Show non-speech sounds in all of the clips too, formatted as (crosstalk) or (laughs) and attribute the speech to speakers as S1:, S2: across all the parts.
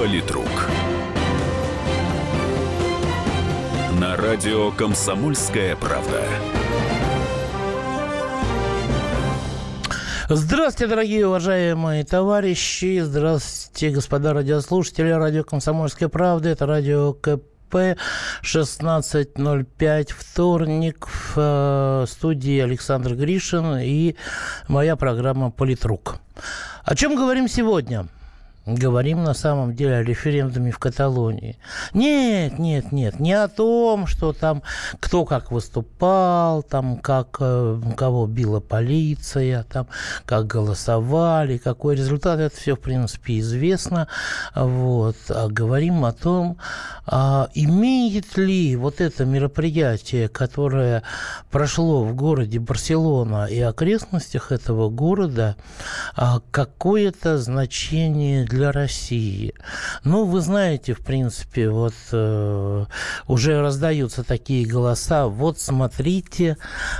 S1: Политрук. На радио «Комсомольская правда».
S2: Здравствуйте, дорогие уважаемые товарищи. Здравствуйте, господа радиослушатели. Радио «Комсомольская правда». Это радио КП. 16.05, вторник, в э, студии Александр Гришин и моя программа «Политрук». О чем говорим сегодня? Говорим на самом деле о референдуме в Каталонии. Нет, нет, нет, не о том, что там кто как выступал, там как э, кого била полиция, там как голосовали, какой результат, это все в принципе известно. Вот. А говорим о том, а имеет ли вот это мероприятие, которое прошло в городе Барселона и окрестностях этого города, а, какое-то значение для России. Ну, вы знаете, в принципе, вот э, уже раздаются такие голоса. Вот смотрите,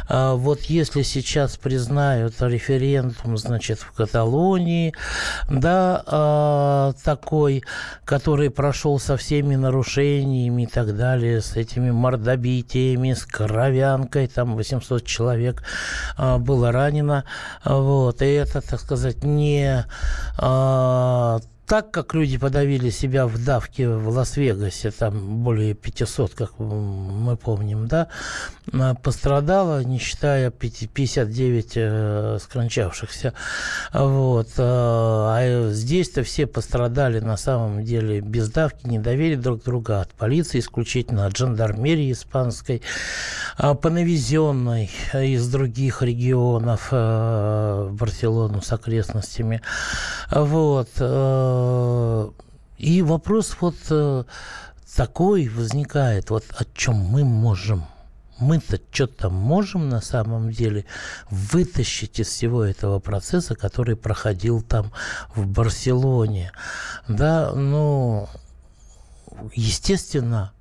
S2: э, вот если сейчас признают референдум, значит, в Каталонии, да, э, такой, который прошел со всеми нарушениями и так далее, с этими мордобитиями, с кровянкой, там 800 человек э, было ранено, вот, и это, так сказать, не э, так как люди подавили себя в давке в Лас-Вегасе, там более 500, как мы помним, да, а, пострадало, не считая 59 э, скончавшихся. Вот. Э, а здесь-то все пострадали на самом деле без давки, не доверили друг друга от полиции исключительно, от жандармерии испанской, а по навезенной из других регионов э, Барселону с окрестностями. Вот. Э, и вопрос вот э, такой возникает, вот о чем мы можем мы-то что-то можем на самом деле вытащить из всего этого процесса, который проходил там в Барселоне. Да, ну, естественно,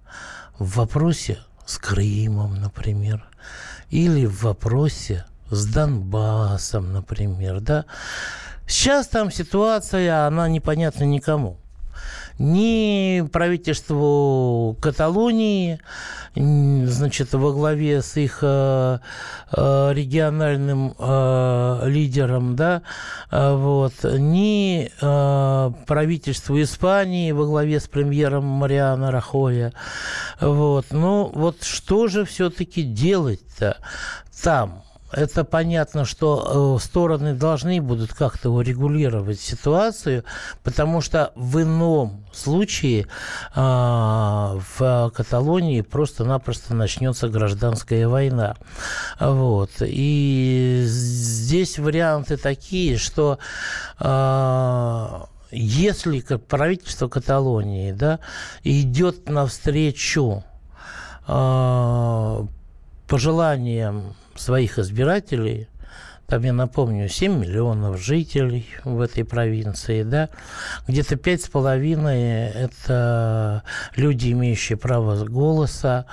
S2: в вопросе с Крымом, например, или в вопросе с Донбассом, например, да, Сейчас там ситуация, она непонятна никому. Ни правительству Каталонии, значит, во главе с их э, э, региональным э, лидером, да, вот, ни правительству Испании во главе с премьером Мариана Рахоя, вот, ну, вот что же все-таки делать-то там? Это понятно, что э, стороны должны будут как-то урегулировать ситуацию, потому что в ином случае а, в Каталонии просто-напросто начнется гражданская война. Вот. И здесь варианты такие, что а, если правительство Каталонии да, идет навстречу а, пожеланиям своих избирателей, там, я напомню, 7 миллионов жителей в этой провинции, да, где-то 5,5 – это люди, имеющие право голоса.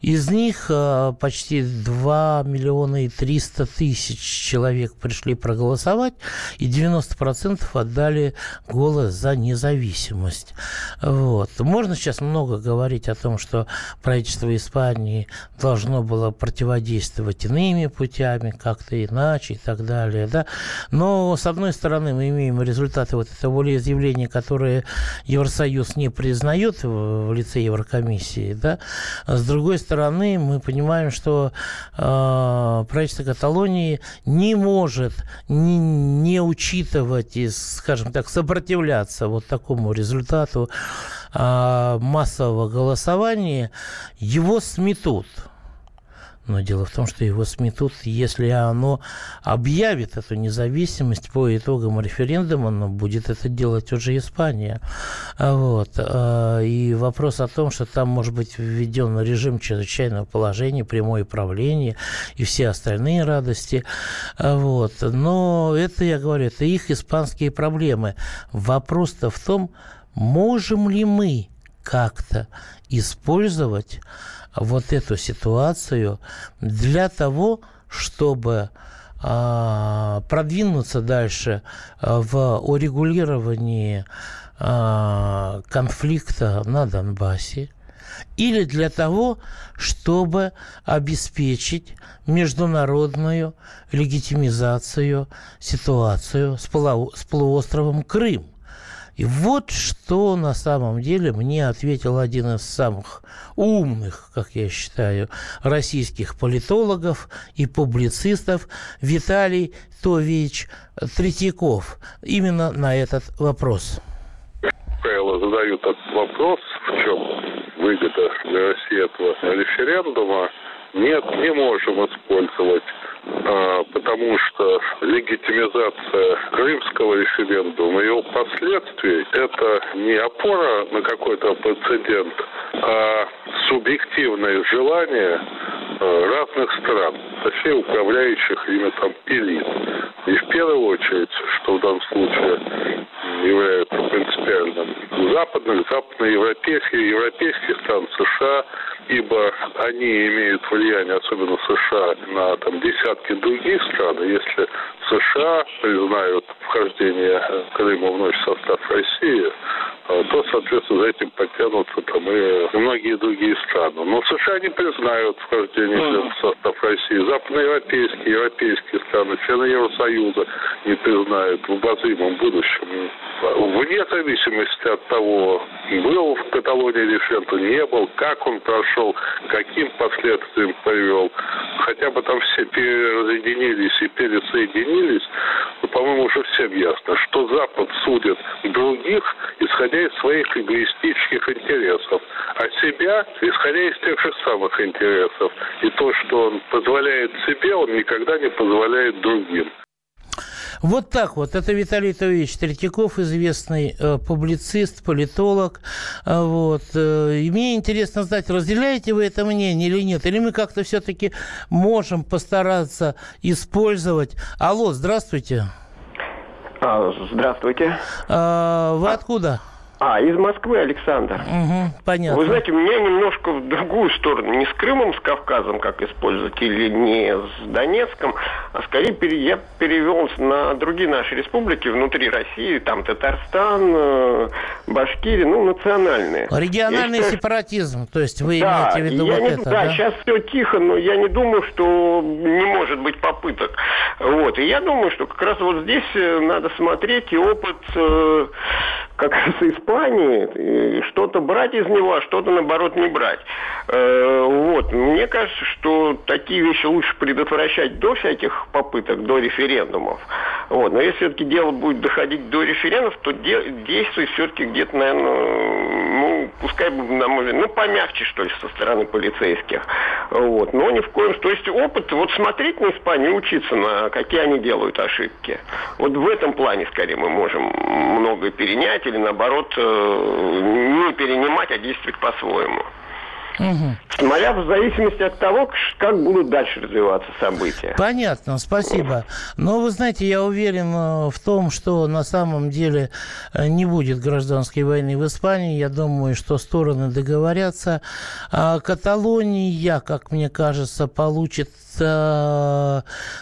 S2: Из них э, почти 2 миллиона и 300 тысяч человек пришли проголосовать, и 90% отдали голос за независимость. Вот. Можно сейчас много говорить о том, что правительство Испании должно было противодействовать иными путями, как-то иначе, так далее, да. Но, с одной стороны, мы имеем результаты вот этого волеизъявления, которые Евросоюз не признает в лице Еврокомиссии, да. С другой стороны, мы понимаем, что э, правительство Каталонии не может не, не учитывать и, скажем так, сопротивляться вот такому результату э, массового голосования, его сметут. Но дело в том, что его сметут, если оно объявит эту независимость по итогам референдума, но будет это делать уже Испания. Вот. А, и вопрос о том, что там может быть введен режим чрезвычайного положения, прямое правление и все остальные радости. Вот. Но это, я говорю, это их испанские проблемы. Вопрос-то в том, можем ли мы как-то использовать вот эту ситуацию для того, чтобы а, продвинуться дальше а, в урегулировании э, конфликта на Донбассе, или для того, чтобы обеспечить международную легитимизацию ситуацию с полуостровом Крым. И вот что на самом деле мне ответил один из самых умных, как я считаю, российских политологов и публицистов Виталий Тович Третьяков именно на этот вопрос.
S3: Правило задают этот вопрос, в чем выгода для России этого референдума. Нет, не можем использовать потому что легитимизация крымского референдума и его последствий – это не опора на какой-то прецедент, а субъективное желание а, разных стран, вообще управляющих ими там элит. И в первую очередь, что в данном случае является принципиальным, западных, западноевропейских, европейских стран США – ибо они имеют влияние, особенно США, на там, десятки других стран. Если США признают вхождение Крыма вновь в состав России, а, то, соответственно, за этим подтянутся там и многие другие страны. Но США не признают вхождение в состав России. Западноевропейские, европейские страны, члены Евросоюза не признают в обозримом будущем. Вне зависимости от того, был в Каталонии референдум, не был, как он прошел, каким последствиям привел, хотя бы там все переразъединились и пересоединились, ну, по-моему, уже всем ясно, что Запад судит других, исходя из своих эгоистических интересов, а себя, исходя из тех же самых интересов. И то, что он позволяет себе, он никогда не позволяет другим.
S2: Вот так вот. Это Виталий Тович Третьяков, известный э, публицист, политолог. Э, вот. Э, и мне интересно знать, разделяете вы это мнение или нет? Или мы как-то все-таки можем постараться использовать... Алло, здравствуйте.
S4: А, здравствуйте.
S2: А, вы откуда?
S4: А, из Москвы, Александр.
S2: Угу, понятно.
S4: Вы знаете, у меня немножко в другую сторону. Не с Крымом, с Кавказом, как использовать, или не с Донецком, а скорее пере, я перевел на другие наши республики внутри России, там Татарстан, э, Башкирия, ну, национальные.
S2: Региональный считаю, сепаратизм, то есть вы да, имеете в виду вот
S4: не,
S2: это,
S4: да?
S2: Да,
S4: сейчас все тихо, но я не думаю, что не может быть попыток. Вот, и я думаю, что как раз вот здесь э, надо смотреть и опыт э, как раз Испании, что-то брать из него, а что-то, наоборот, не брать. Э, вот. Мне кажется, что такие вещи лучше предотвращать до всяких попыток, до референдумов. Вот. Но если все-таки дело будет доходить до референдумов, то де- действовать все-таки где-то, наверное, ну, пускай, на мой ну, помягче, что ли, со стороны полицейских. Вот. Но ни в коем. То есть опыт, вот смотреть на Испанию, учиться, на какие они делают ошибки. Вот в этом плане, скорее, мы можем многое перенять или, наоборот, э, не перенимать, а действовать по-своему. Угу. Смотря в зависимости от того, как будут дальше развиваться события.
S2: Понятно, спасибо. Но вы знаете, я уверен э, в том, что на самом деле э, не будет гражданской войны в Испании. Я думаю, что стороны договорятся. А Каталония, как мне кажется, получит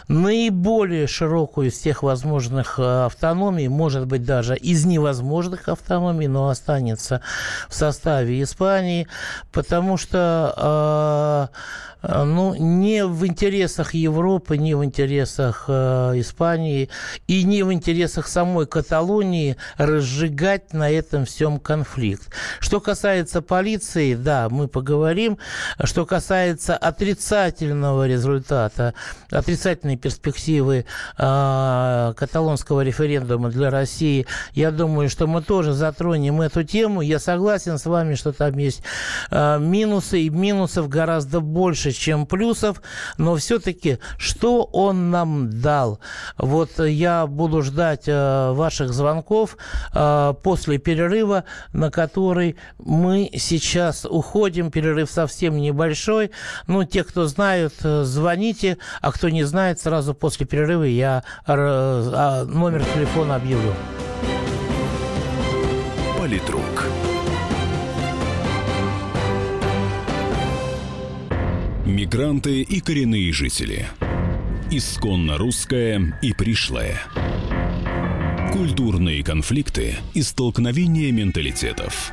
S2: наиболее широкую из всех возможных э, автономий, может быть, даже из невозможных автономий, но останется в составе Испании, потому что э, ну, не в интересах Европы, не в интересах э, Испании и не в интересах самой Каталонии разжигать на этом всем конфликт. Что касается полиции, да, мы поговорим. Что касается отрицательного результата, отрицательной перспективы э, каталонского референдума для России, я думаю, что мы тоже затронем эту тему. Я согласен с вами, что там есть э, минусы, и минусов гораздо больше, чем плюсов, но все-таки что он нам дал? Вот я буду ждать э, ваших звонков э, после перерыва, на который мы сейчас уходим. Перерыв совсем небольшой. Ну, те, кто знают, э, звоните, а кто не знает, сразу после перерыва я э, номер телефона объявлю.
S1: Политрук. Мигранты и коренные жители. Исконно русская и пришлая. Культурные конфликты и столкновения менталитетов.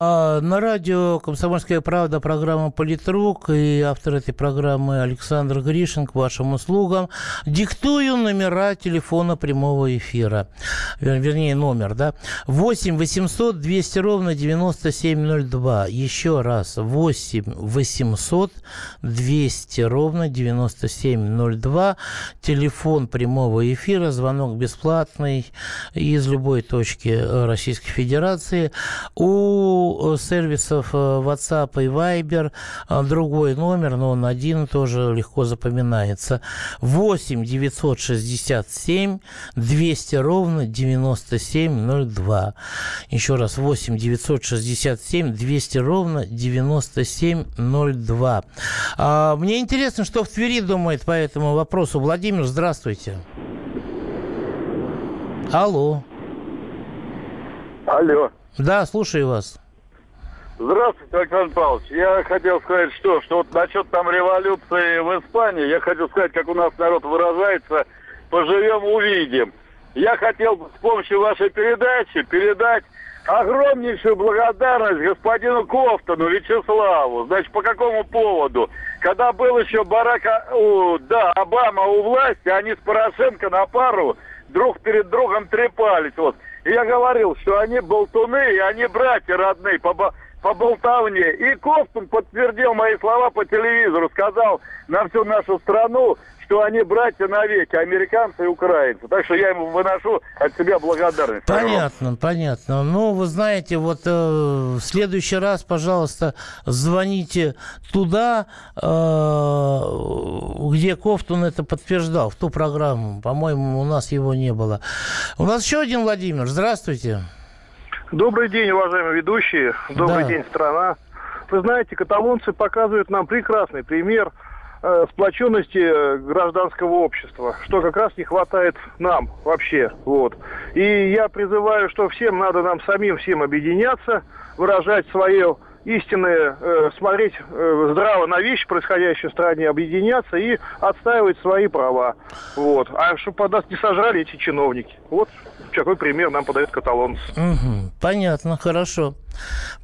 S2: А, на радио «Комсомольская правда» программа «Политрук» и автор этой программы Александр Гришин к вашим услугам. Диктую номера телефона прямого эфира. Вернее, номер, да? 8 800 200 ровно 9702. Еще раз. 8 800 200 ровно 9702. Телефон прямого эфира. Звонок бесплатный из любой точки Российской Федерации. У сервисов э, WhatsApp и Viber э, другой номер, но он один тоже легко запоминается. 8 967 200 ровно 9702. Еще раз, 8 967 200 ровно 9702. А, мне интересно, что в Твери думает по этому вопросу. Владимир, здравствуйте. Алло.
S5: Алло.
S2: Да, слушаю вас.
S5: Здравствуйте, Александр Павлович. Я хотел сказать, что, что вот насчет там революции в Испании, я хочу сказать, как у нас народ выражается, поживем, увидим. Я хотел с помощью вашей передачи передать огромнейшую благодарность господину Кофтону Вячеславу. Значит, по какому поводу? Когда был еще Барака, у, да, Обама у власти, они с Порошенко на пару друг перед другом трепались. Вот. И я говорил, что они болтуны, и они братья родные. По, по болтовне. И Ковтун подтвердил мои слова по телевизору, сказал на всю нашу страну, что они братья навеки, американцы и украинцы. Так что я ему выношу от себя благодарность.
S2: Понятно, понятно. Ну, вы знаете, вот э, в следующий раз, пожалуйста, звоните туда, э, где Кофтун это подтверждал, в ту программу. По-моему, у нас его не было. У нас еще один Владимир. Здравствуйте.
S6: Добрый день, уважаемые ведущие. Добрый да. день, страна. Вы знаете, каталонцы показывают нам прекрасный пример э, сплоченности э, гражданского общества, что как раз не хватает нам вообще. Вот. И я призываю, что всем надо нам самим всем объединяться, выражать свое истинное, э, смотреть э, здраво на вещи, происходящие в стране, объединяться и отстаивать свои права. Вот. А чтобы нас не сожрали эти чиновники. Вот какой пример нам подает каталонцы.
S2: Угу. Понятно, хорошо.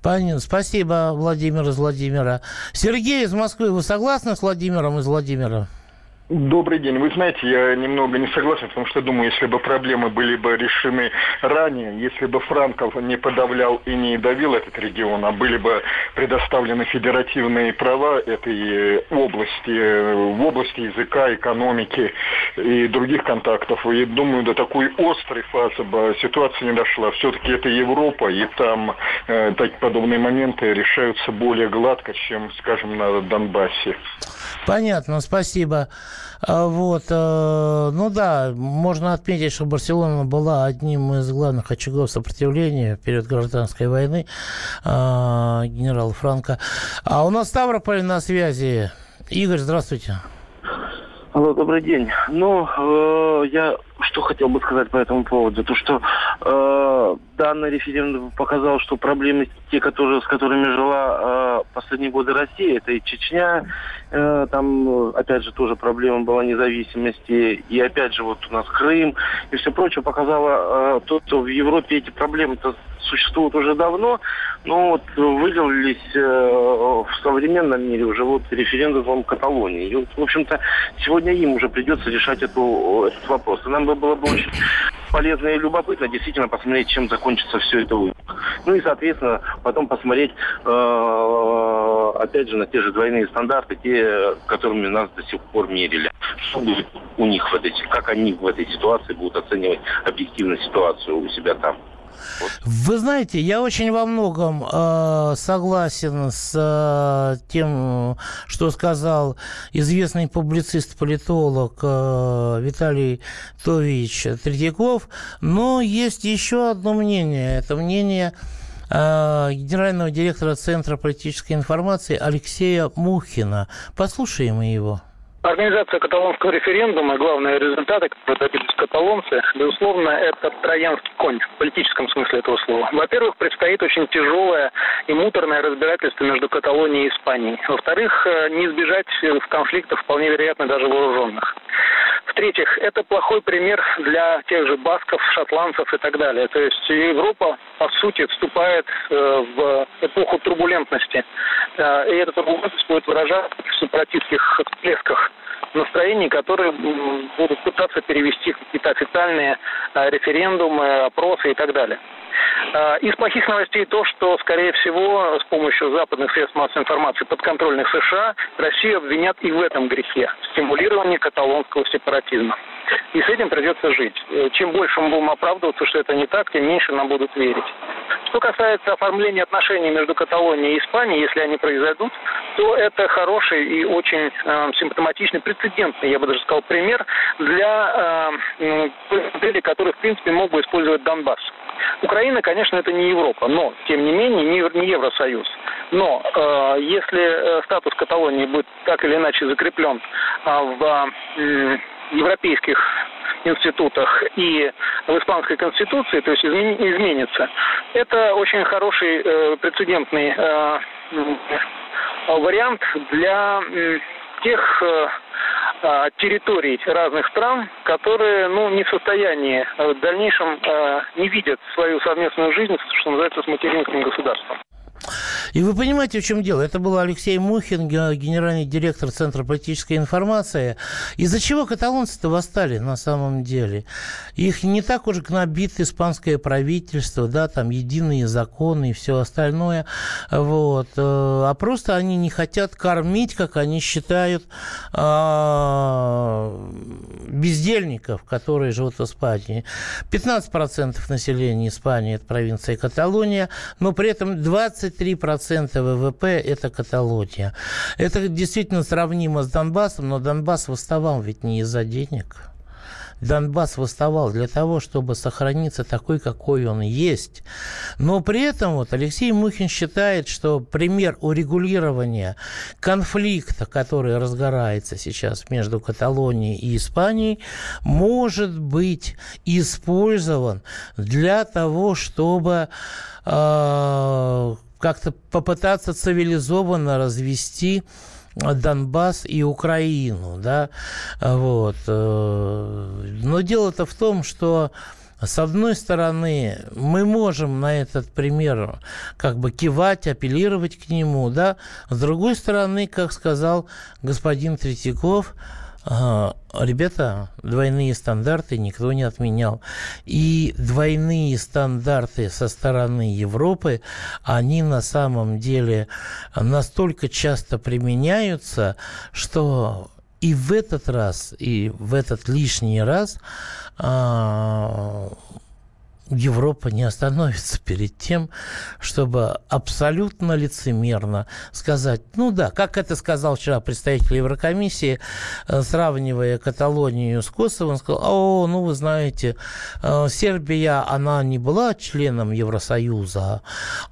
S2: Понятно. Спасибо, Владимир из Владимира. Сергей из Москвы, вы согласны с Владимиром из Владимира?
S7: Добрый день. Вы знаете, я немного не согласен, потому что думаю, если бы проблемы были бы решены ранее, если бы Франков не подавлял и не давил этот регион, а были бы предоставлены федеративные права этой области, в области языка, экономики и других контактов, и думаю, до такой острой фазы бы ситуация не дошла. Все-таки это Европа, и там э, такие подобные моменты решаются более гладко, чем, скажем, на Донбассе.
S2: Понятно, спасибо. А, вот, э, ну да, можно отметить, что Барселона была одним из главных очагов сопротивления перед гражданской войны а, генерала Франка. А у нас Ставрополь на связи. Игорь, здравствуйте.
S8: Алло, добрый день. Ну, э, я что хотел бы сказать по этому поводу? То, что э, данный референдум показал, что проблемы те, которые, с которыми жила э, последние годы Россия, это и Чечня, э, там, опять же, тоже проблема была независимости, и опять же, вот у нас Крым, и все прочее показало э, то, что в Европе эти проблемы-то существуют уже давно, но вот вылились э, в современном мире уже вот референдумом Каталонии. И вот, в общем-то, сегодня им уже придется решать эту, этот вопрос. И нам бы было бы очень полезно и любопытно действительно посмотреть, чем закончится все это. Ну и, соответственно, потом посмотреть, э, опять же, на те же двойные стандарты, те, которыми нас до сих пор мерили. Что будет у них в этой, как они в этой ситуации будут оценивать объективно ситуацию у себя там.
S2: Вы знаете, я очень во многом э, согласен с э, тем, что сказал известный публицист-политолог э, Виталий Тович Третьяков, но есть еще одно мнение. Это мнение э, генерального директора Центра политической информации Алексея Мухина. Послушаем его.
S9: Организация каталонского референдума и главные результаты, которые добились каталонцы, безусловно, это троянский конь в политическом смысле этого слова. Во-первых, предстоит очень тяжелое и муторное разбирательство между Каталонией и Испанией. Во-вторых, э, не избежать конфликтов, вполне вероятно, даже вооруженных. В-третьих, это плохой пример для тех же басков, шотландцев и так далее. То есть Европа, по сути, вступает э, в эпоху турбулентности. Э, и эта турбулентность будет выражаться в сепаратистских всплесках настроений, которые будут пытаться перевести какие-то официальные э, референдумы, опросы и так далее. Э, из плохих новостей то, что, скорее всего, с помощью западных средств массовой информации подконтрольных США Россию обвинят и в этом грехе – стимулирование каталонского сепаратизма. И с этим придется жить. Э, чем больше мы будем оправдываться, что это не так, тем меньше нам будут верить. Что касается оформления отношений между Каталонией и Испанией, если они произойдут, то это хороший и очень э, симптоматичный, прецедентный, я бы даже сказал, пример для э, модели, который, в принципе, мог бы использовать Донбасс. Украина, конечно, это не Европа, но, тем не менее, не, Евросоюз. Но э, если э, статус Каталонии будет так или иначе закреплен э, в э, европейских институтах и в испанской конституции, то есть изменится, это очень хороший э, прецедентный э, вариант для э, тех территорий разных стран, которые ну, не в состоянии в дальнейшем э, не видят свою совместную жизнь, что называется, с материнским государством.
S2: И вы понимаете, в чем дело? Это был Алексей Мухин, генеральный директор Центра политической информации. Из-за чего каталонцы-то восстали на самом деле? Их не так уж гнобит испанское правительство, да, там единые законы и все остальное. Вот. Э, а просто они не хотят кормить, как они считают, а, бездельников, которые живут в Испании. 15% населения Испании – это провинция Каталония, но при этом 23% 3% ВВП – это Каталония. Это действительно сравнимо с Донбассом, но Донбасс восставал ведь не из-за денег. Донбасс восставал для того, чтобы сохраниться такой, какой он есть. Но при этом вот Алексей Мухин считает, что пример урегулирования конфликта, который разгорается сейчас между Каталонией и Испанией, может быть использован для того, чтобы э, как-то попытаться цивилизованно развести Донбасс и Украину, да, вот. Э, но дело-то в том, что с одной стороны, мы можем на этот пример как бы кивать, апеллировать к нему, да, с другой стороны, как сказал господин Третьяков, Ребята, двойные стандарты никто не отменял. И двойные стандарты со стороны Европы, они на самом деле настолько часто применяются, что и в этот раз, и в этот лишний раз а, Европа не остановится перед тем, чтобы абсолютно лицемерно сказать, ну да, как это сказал вчера представитель Еврокомиссии, э, сравнивая Каталонию с Косово, он сказал, о, ну вы знаете, э, Сербия, она не была членом Евросоюза,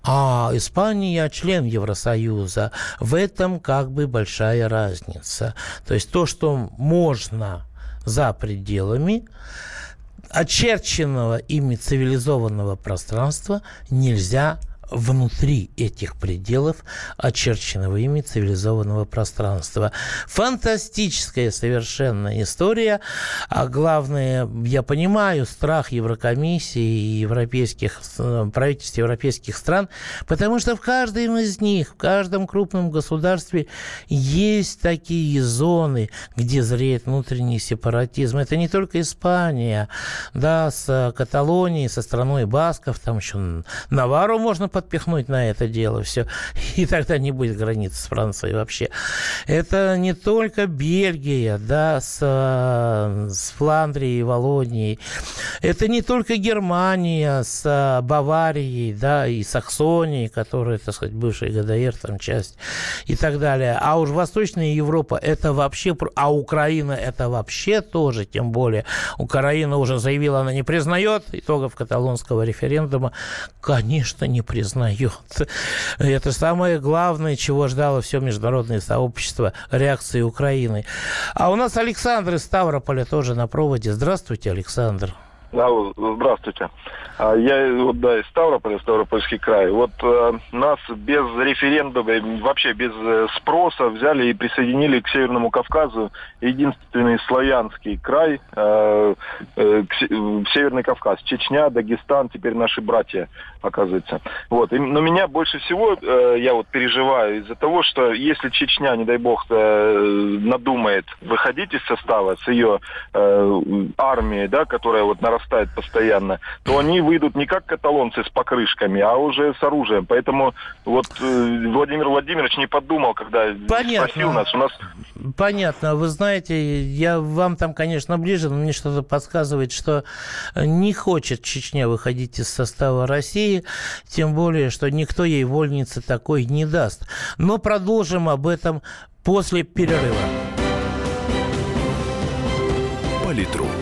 S2: а Испания член Евросоюза. В этом как бы большая разница. То есть то, что можно за пределами, очерченного ими цивилизованного пространства нельзя внутри этих пределов очерченного ими цивилизованного пространства. Фантастическая совершенно история, а главное, я понимаю страх Еврокомиссии и европейских, правительств европейских стран, потому что в каждом из них, в каждом крупном государстве есть такие зоны, где зреет внутренний сепаратизм. Это не только Испания, да, с Каталонией, со страной Басков, там еще Навару можно под подпихнуть на это дело все. (laughs) И тогда не будет границы с Францией вообще. Это не только Бельгия, да, с, с Фландрией, Волонией. Это не только Германия с Баварией, да, и Саксонией, которая, так сказать, бывшая ГДР, там часть, и так далее. А уж Восточная Европа, это вообще... А Украина, это вообще тоже, тем более. Украина уже заявила, она не признает итогов каталонского референдума. Конечно, не признает. Это самое главное, чего ждало все международное сообщество реакции Украины. А у нас Александр из Ставрополя тоже на проводе. Здравствуйте, Александр.
S10: Да, здравствуйте. А, я вот, да, из Ставрополя, Ставропольский край. Вот э, нас без референдума, вообще без э, спроса взяли и присоединили к Северному Кавказу единственный славянский край, э, Северный Кавказ. Чечня, Дагестан, теперь наши братья, оказывается. Вот. Но меня больше всего, я вот переживаю из-за того, что если Чечня, не дай бог, надумает выходить из состава с ее армией, да, которая вот нарастает нарастает постоянно, то они выйдут не как каталонцы с покрышками, а уже с оружием. Поэтому вот э, Владимир Владимирович не подумал, когда Понятно. спросил нас. У нас...
S2: Понятно. Вы знаете, я вам там, конечно, ближе, но мне что-то подсказывает, что не хочет Чечня выходить из состава России, тем более, что никто ей вольницы такой не даст. Но продолжим об этом после перерыва.
S1: Политрук.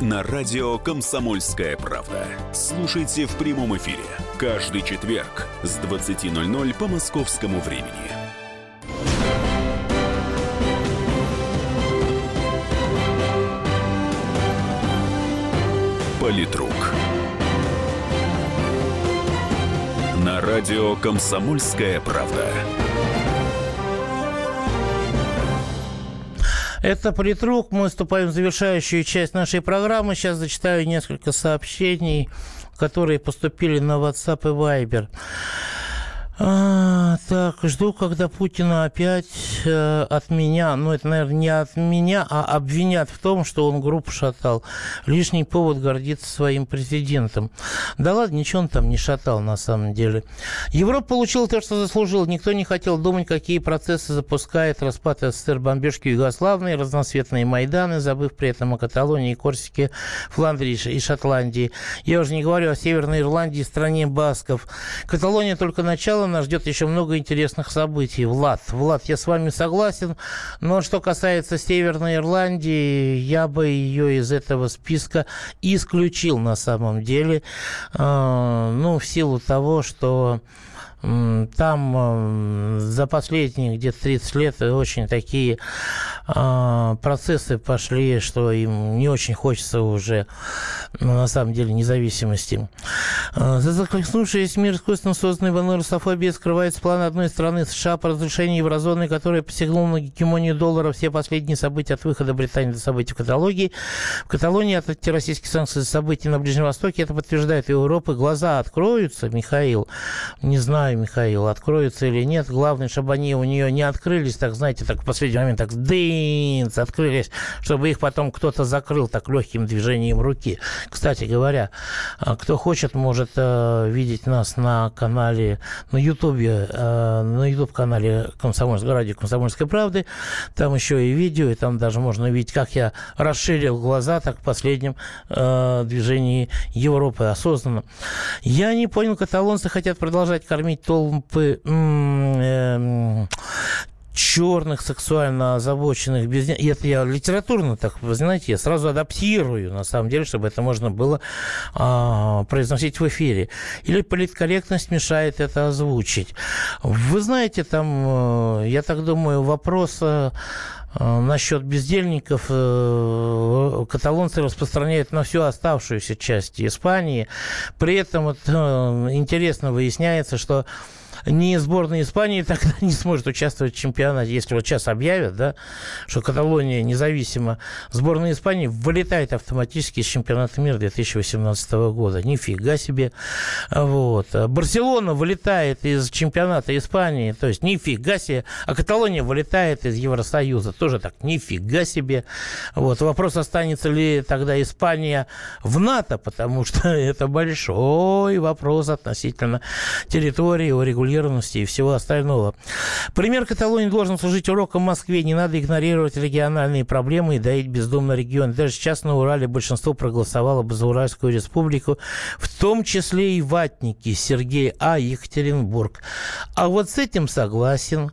S1: на радио «Комсомольская правда». Слушайте в прямом эфире каждый четверг с 20.00 по московскому времени. Политрук. На радио «Комсомольская правда».
S2: Это политрук. Мы вступаем в завершающую часть нашей программы. Сейчас зачитаю несколько сообщений, которые поступили на WhatsApp и Viber. А, так, жду, когда Путина опять э, от меня, ну это, наверное, не от меня, а обвинят в том, что он группу шатал. Лишний повод гордиться своим президентом. Да ладно, ничего он там не шатал на самом деле. Европа получила то, что заслужил. Никто не хотел думать, какие процессы запускает распад СССР, бомбежки Югославии, разноцветные Майданы, забыв при этом о Каталонии, Корсике, Фландрии и Шотландии. Я уже не говорю о Северной Ирландии, стране басков. Каталония только начало нас ждет еще много интересных событий. Влад, Влад, я с вами согласен, но что касается Северной Ирландии, я бы ее из этого списка исключил на самом деле, э, ну, в силу того, что там за последние где-то 30 лет очень такие а, процессы пошли, что им не очень хочется уже, ну, на самом деле, независимости. А, за захлестнувшийся мир искусственно созданной волной русофобии скрывается план одной страны США по разрушению еврозоны, которая посягнула на гегемонию доллара все последние события от выхода Британии до событий в Каталогии. В Каталонии от антироссийских санкций за события на Ближнем Востоке это подтверждает и Европы. Глаза откроются, Михаил? Не знаю, Михаил, откроются или нет. Главное, чтобы они у нее не открылись, так, знаете, так в последний момент так границы открылись, чтобы их потом кто-то закрыл так легким движением руки. Кстати говоря, а, кто хочет, может э, видеть нас на канале, на Ютубе, э, на Ютуб-канале Комсомольской радио Комсомольской правды. Там еще и видео, и там даже можно увидеть, как я расширил глаза так в последнем э, движении Европы осознанно. Я не понял, каталонцы хотят продолжать кормить толпы черных сексуально озабоченных без... И это я литературно так, вы знаете, я сразу адаптирую, на самом деле, чтобы это можно было а, произносить в эфире. Или политкорректность мешает это озвучить. Вы знаете, там, э, я так думаю, вопрос э, насчет бездельников э, каталонцы распространяют на всю оставшуюся часть Испании. При этом вот, интересно выясняется, что ни сборная Испании тогда (laughs) не сможет участвовать в чемпионате. Если вот сейчас объявят, да, что Каталония независима, сборная Испании вылетает автоматически из чемпионата мира 2018 года. Нифига себе. Вот. Барселона вылетает из чемпионата Испании, то есть нифига себе. А Каталония вылетает из Евросоюза. Тоже так, нифига себе. Вот. Вопрос, останется ли тогда Испания в НАТО, потому что (laughs) это большой вопрос относительно территории, урегулирования урегулированности и всего остального. Пример Каталонии должен служить уроком Москве. Не надо игнорировать региональные проблемы и доить бездумно регион. Даже сейчас на Урале большинство проголосовало бы за Уральскую республику, в том числе и ватники Сергей А. Екатеринбург. А вот с этим согласен.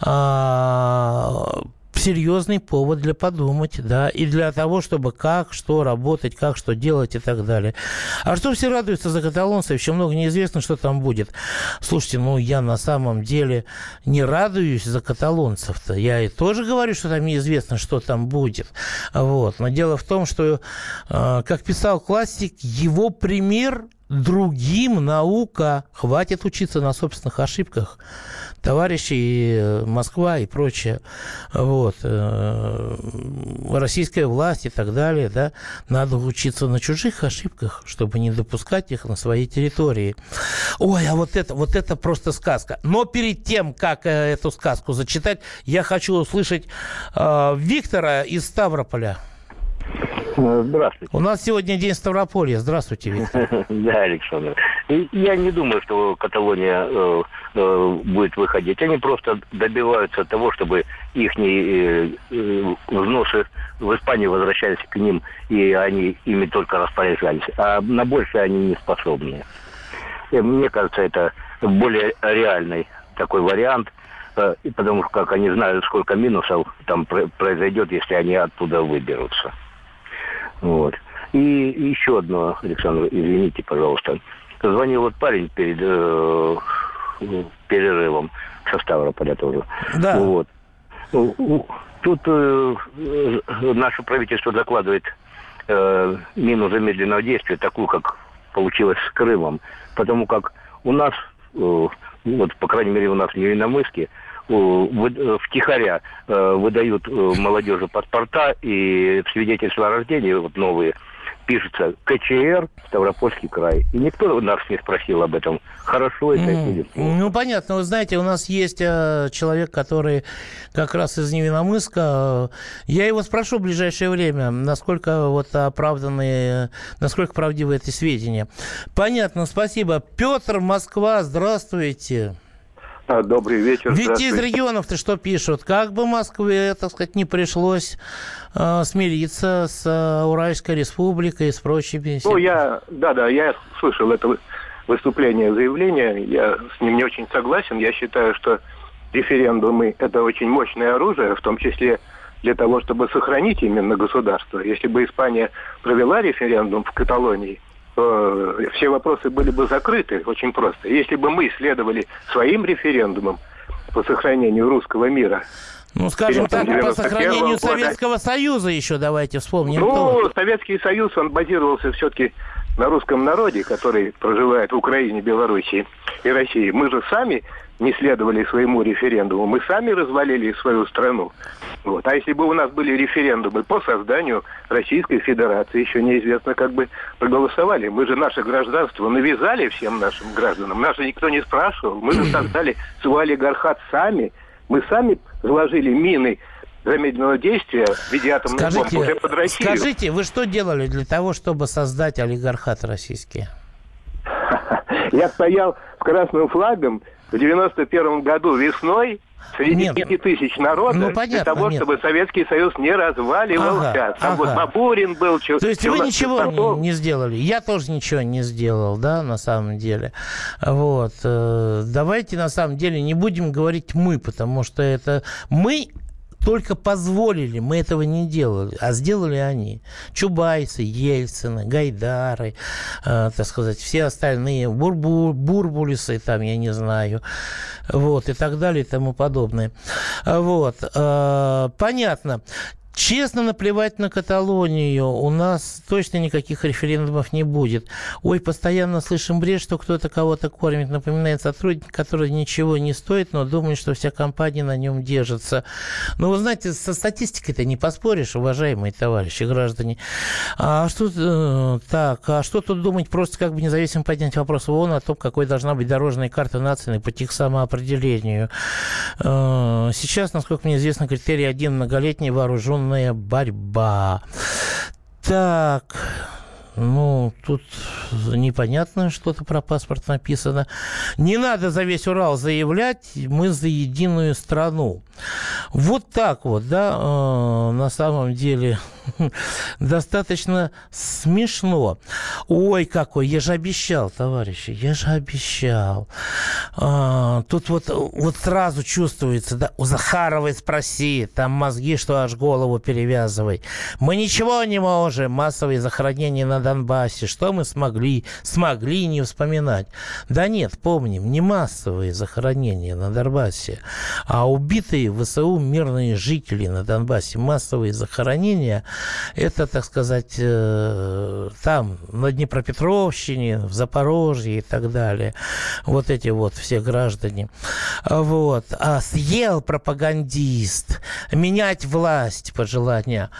S2: А, серьезный повод для подумать, да, и для того, чтобы как, что работать, как, что делать и так далее. А что все радуются за каталонцев, еще много неизвестно, что там будет. Слушайте, ну я на самом деле не радуюсь за каталонцев-то. Я и тоже говорю, что там неизвестно, что там будет. Вот. Но дело в том, что, э, как писал классик, его пример другим наука. Хватит учиться на собственных ошибках товарищи, и э, Москва и прочее, вот, э, российская власть и так далее, да, надо учиться на чужих ошибках, чтобы не допускать их на своей территории. Ой, а вот это, вот это просто сказка. Но перед тем, как э, эту сказку зачитать, я хочу услышать Виктора из Ставрополя.
S11: Здравствуйте.
S2: У нас сегодня день Ставрополья. Здравствуйте, Виктор. (laughs)
S11: Да, Александр. Я не думаю, что Каталония э, э, будет выходить. Они просто добиваются того, чтобы их э, взносы в Испанию возвращались к ним, и они ими только распоряжались. А на большее они не способны. Мне кажется, это более реальный такой вариант, потому что как они знают, сколько минусов там произойдет, если они оттуда выберутся. Вот. И еще одно, Александр, извините, пожалуйста. Звонил вот парень перед э, перерывом со Ставрополя тоже.
S2: Да.
S11: Вот. Ну, тут э, наше правительство докладывает э, мину замедленного действия, такую, как получилось с Крымом. Потому как у нас, э, вот, по крайней мере, у нас в Невиномыске, втихаря э, выдают э, молодежи паспорта и свидетельства о рождении вот новые пишется КЧР, Ставропольский край. И никто нас не спросил об этом. Хорошо это mm. или плохо.
S2: Ну, понятно. Вы знаете, у нас есть э, человек, который как раз из Невиномыска. Я его спрошу в ближайшее время, насколько вот оправданные, насколько правдивы эти сведения. Понятно, спасибо. Петр, Москва, здравствуйте.
S12: Добрый вечер.
S2: Ведь из регионов-то что пишут? Как бы Москве, так сказать, не пришлось э, смириться с э, Уральской республикой и с прочими...
S12: Ну, я, да-да, я слышал это выступление, заявление. Я с ним не очень согласен. Я считаю, что референдумы – это очень мощное оружие, в том числе для того, чтобы сохранить именно государство. Если бы Испания провела референдум в Каталонии – э, все вопросы были бы закрыты очень просто. Если бы мы следовали своим референдумам по сохранению русского мира,
S2: ну, скажем так, по сохранению года. Советского Союза еще давайте вспомним.
S12: Ну, тоже. Советский Союз, он базировался все-таки на русском народе, который проживает в Украине, Белоруссии и России. Мы же сами не следовали своему референдуму. Мы сами развалили свою страну. Вот. А если бы у нас были референдумы по созданию Российской Федерации, еще неизвестно, как бы проголосовали. Мы же наше гражданство навязали всем нашим гражданам. Нас же никто не спрашивал. Мы же создали свой олигархат сами. Мы сами заложили мины замедленного действия в виде атомной скажите, бомбы уже под Россию.
S2: Скажите, вы что делали для того, чтобы создать олигархат российский?
S12: Я стоял с красным флагом в 91 году весной среди
S2: Нет.
S12: пяти тысяч народа
S2: Ну, понятно,
S12: для того,
S2: нет.
S12: чтобы Советский Союз не разваливался.
S2: Ага,
S12: Там вот
S2: ага.
S12: Бабурин был. Чу-
S2: То есть вы ничего не, не сделали. Я тоже ничего не сделал, да, на самом деле. Вот. э, Давайте на самом деле не будем говорить мы, потому что это мы только позволили, мы этого не делали, а сделали они. Чубайсы, Ельцины, Гайдары, э, так сказать, все остальные, Бурбу, Бурбулисы, там, я не знаю, вот, и так далее, и тому подобное. Вот, э, понятно. Честно наплевать на Каталонию. У нас точно никаких референдумов не будет. Ой, постоянно слышим бред, что кто-то кого-то кормит. Напоминает сотрудник, который ничего не стоит, но думает, что вся компания на нем держится. Но вы знаете, со статистикой-то не поспоришь, уважаемые товарищи, граждане. А что, э, так, а что тут думать? Просто как бы независимо поднять вопрос в ООН о том, какой должна быть дорожная карта нации по их самоопределению. Э, Сейчас, насколько мне известно, критерий один – многолетняя вооруженная борьба. Так, ну, тут непонятно что-то про паспорт написано. Не надо за весь Урал заявлять, мы за единую страну. Вот так вот, да, э, на самом деле (laughs) достаточно смешно. Ой, какой, я же обещал, товарищи, я же обещал. А, тут вот, вот сразу чувствуется, да, у Захаровой спроси, там мозги, что аж голову перевязывай. Мы ничего не можем, массовые захоронения на Донбассе, что мы смогли, смогли не вспоминать. Да нет, помним, не массовые захоронения на Донбассе, а убитые ВСУ мирные жители на Донбассе. Массовые захоронения, это, так сказать, э, там, на Днепропетровщине, в Запорожье и так далее. Вот эти вот все граждане. А Вот. А съел пропагандист менять власть пожелания.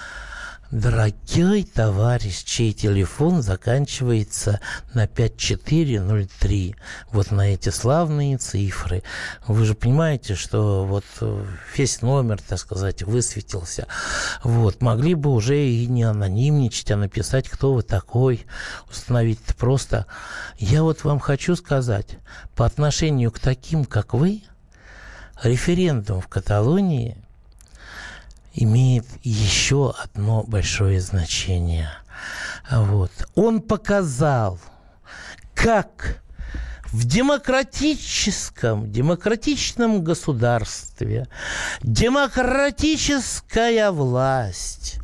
S2: Дорогой товарищ, чей телефон заканчивается на 5403, вот на эти славные цифры, вы же понимаете, что вот э, весь номер, так сказать, высветился. Вот, могли бы уже и не анонимничать, а написать, кто вы такой, установить просто. Я вот вам хочу сказать, по отношению к таким, как вы, референдум в Каталонии – имеет еще одно большое значение. Вот. Он показал, как в демократическом, демократичном государстве демократическая власть,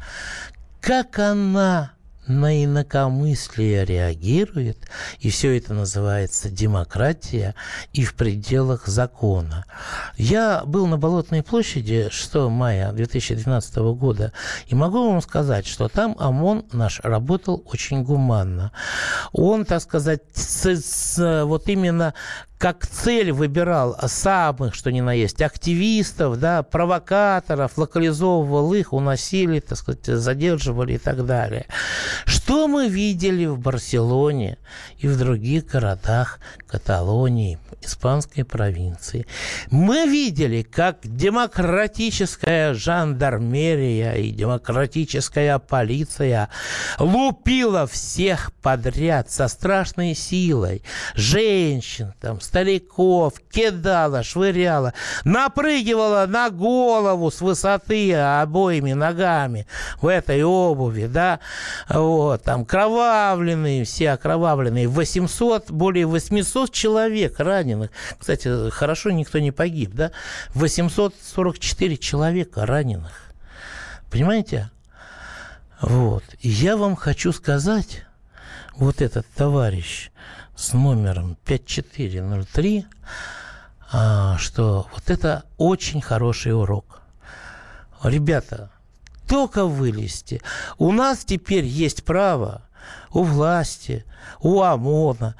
S2: как она на инакомыслие реагирует, и все это называется демократия и в пределах закона. Я был на Болотной площади 6 мая 2012 года, и могу вам сказать, что там ОМОН наш работал очень гуманно. Он, так сказать, с, с, вот именно как цель выбирал самых, что ни на есть, активистов, да, провокаторов, локализовывал их, уносили, так сказать, задерживали и так далее. Что мы видели в Барселоне и в других городах Каталонии, испанской провинции? Мы видели, как демократическая жандармерия и демократическая полиция лупила всех подряд со страшной силой. Женщин, там, стариков, кидала, швыряла, напрыгивала на голову с высоты обоими ногами в этой обуви, да, вот, там, кровавленные, все окровавленные, 800, более 800 человек раненых, кстати, хорошо никто не погиб, да, 844 человека раненых, понимаете, вот, и я вам хочу сказать, вот этот товарищ, с номером 5403, а, что вот это очень хороший урок. Ребята, только вылезьте. У нас теперь есть право у власти, у ОМОНа,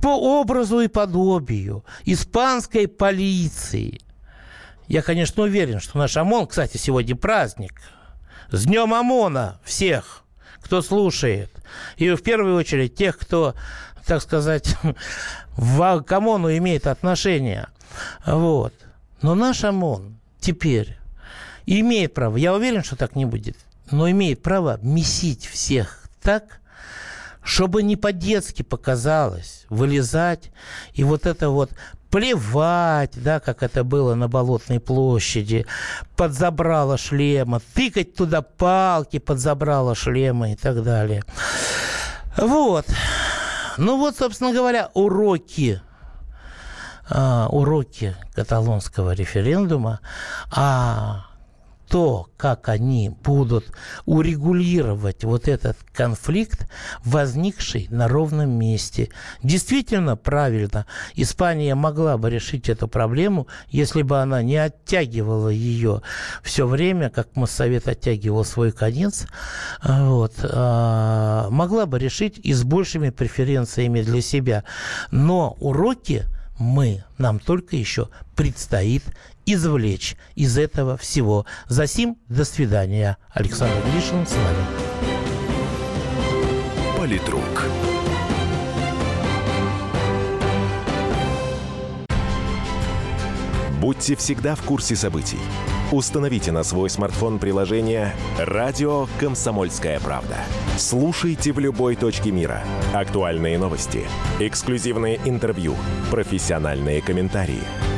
S2: по образу и подобию испанской полиции. Я, конечно, уверен, что наш ОМОН, кстати, сегодня праздник. С Днем ОМОНа всех, кто слушает. И в первую очередь тех, кто так сказать, (laughs) в, к ОМОНу имеет отношение. Вот. Но наш ОМОН теперь имеет право, я уверен, что так не будет, но имеет право месить всех так, чтобы не по-детски показалось вылезать и вот это вот плевать, да, как это было на Болотной площади, под забрало шлема, тыкать туда палки под забрало шлема и так далее. Вот. Ну вот, собственно говоря, уроки а, уроки каталонского референдума, а то, как они будут урегулировать вот этот конфликт, возникший на ровном месте. Действительно правильно, Испания могла бы решить эту проблему, если бы она не оттягивала ее все время, как Моссовет оттягивал свой конец, вот, а, могла бы решить и с большими преференциями для себя. Но уроки мы, нам только еще предстоит извлечь из этого всего. Засим, до свидания. Александр Гришин с вами.
S1: Политрук.
S13: Будьте всегда в курсе событий. Установите на свой смартфон приложение «Радио Комсомольская правда». Слушайте в любой точке мира. Актуальные новости, эксклюзивные интервью, профессиональные комментарии –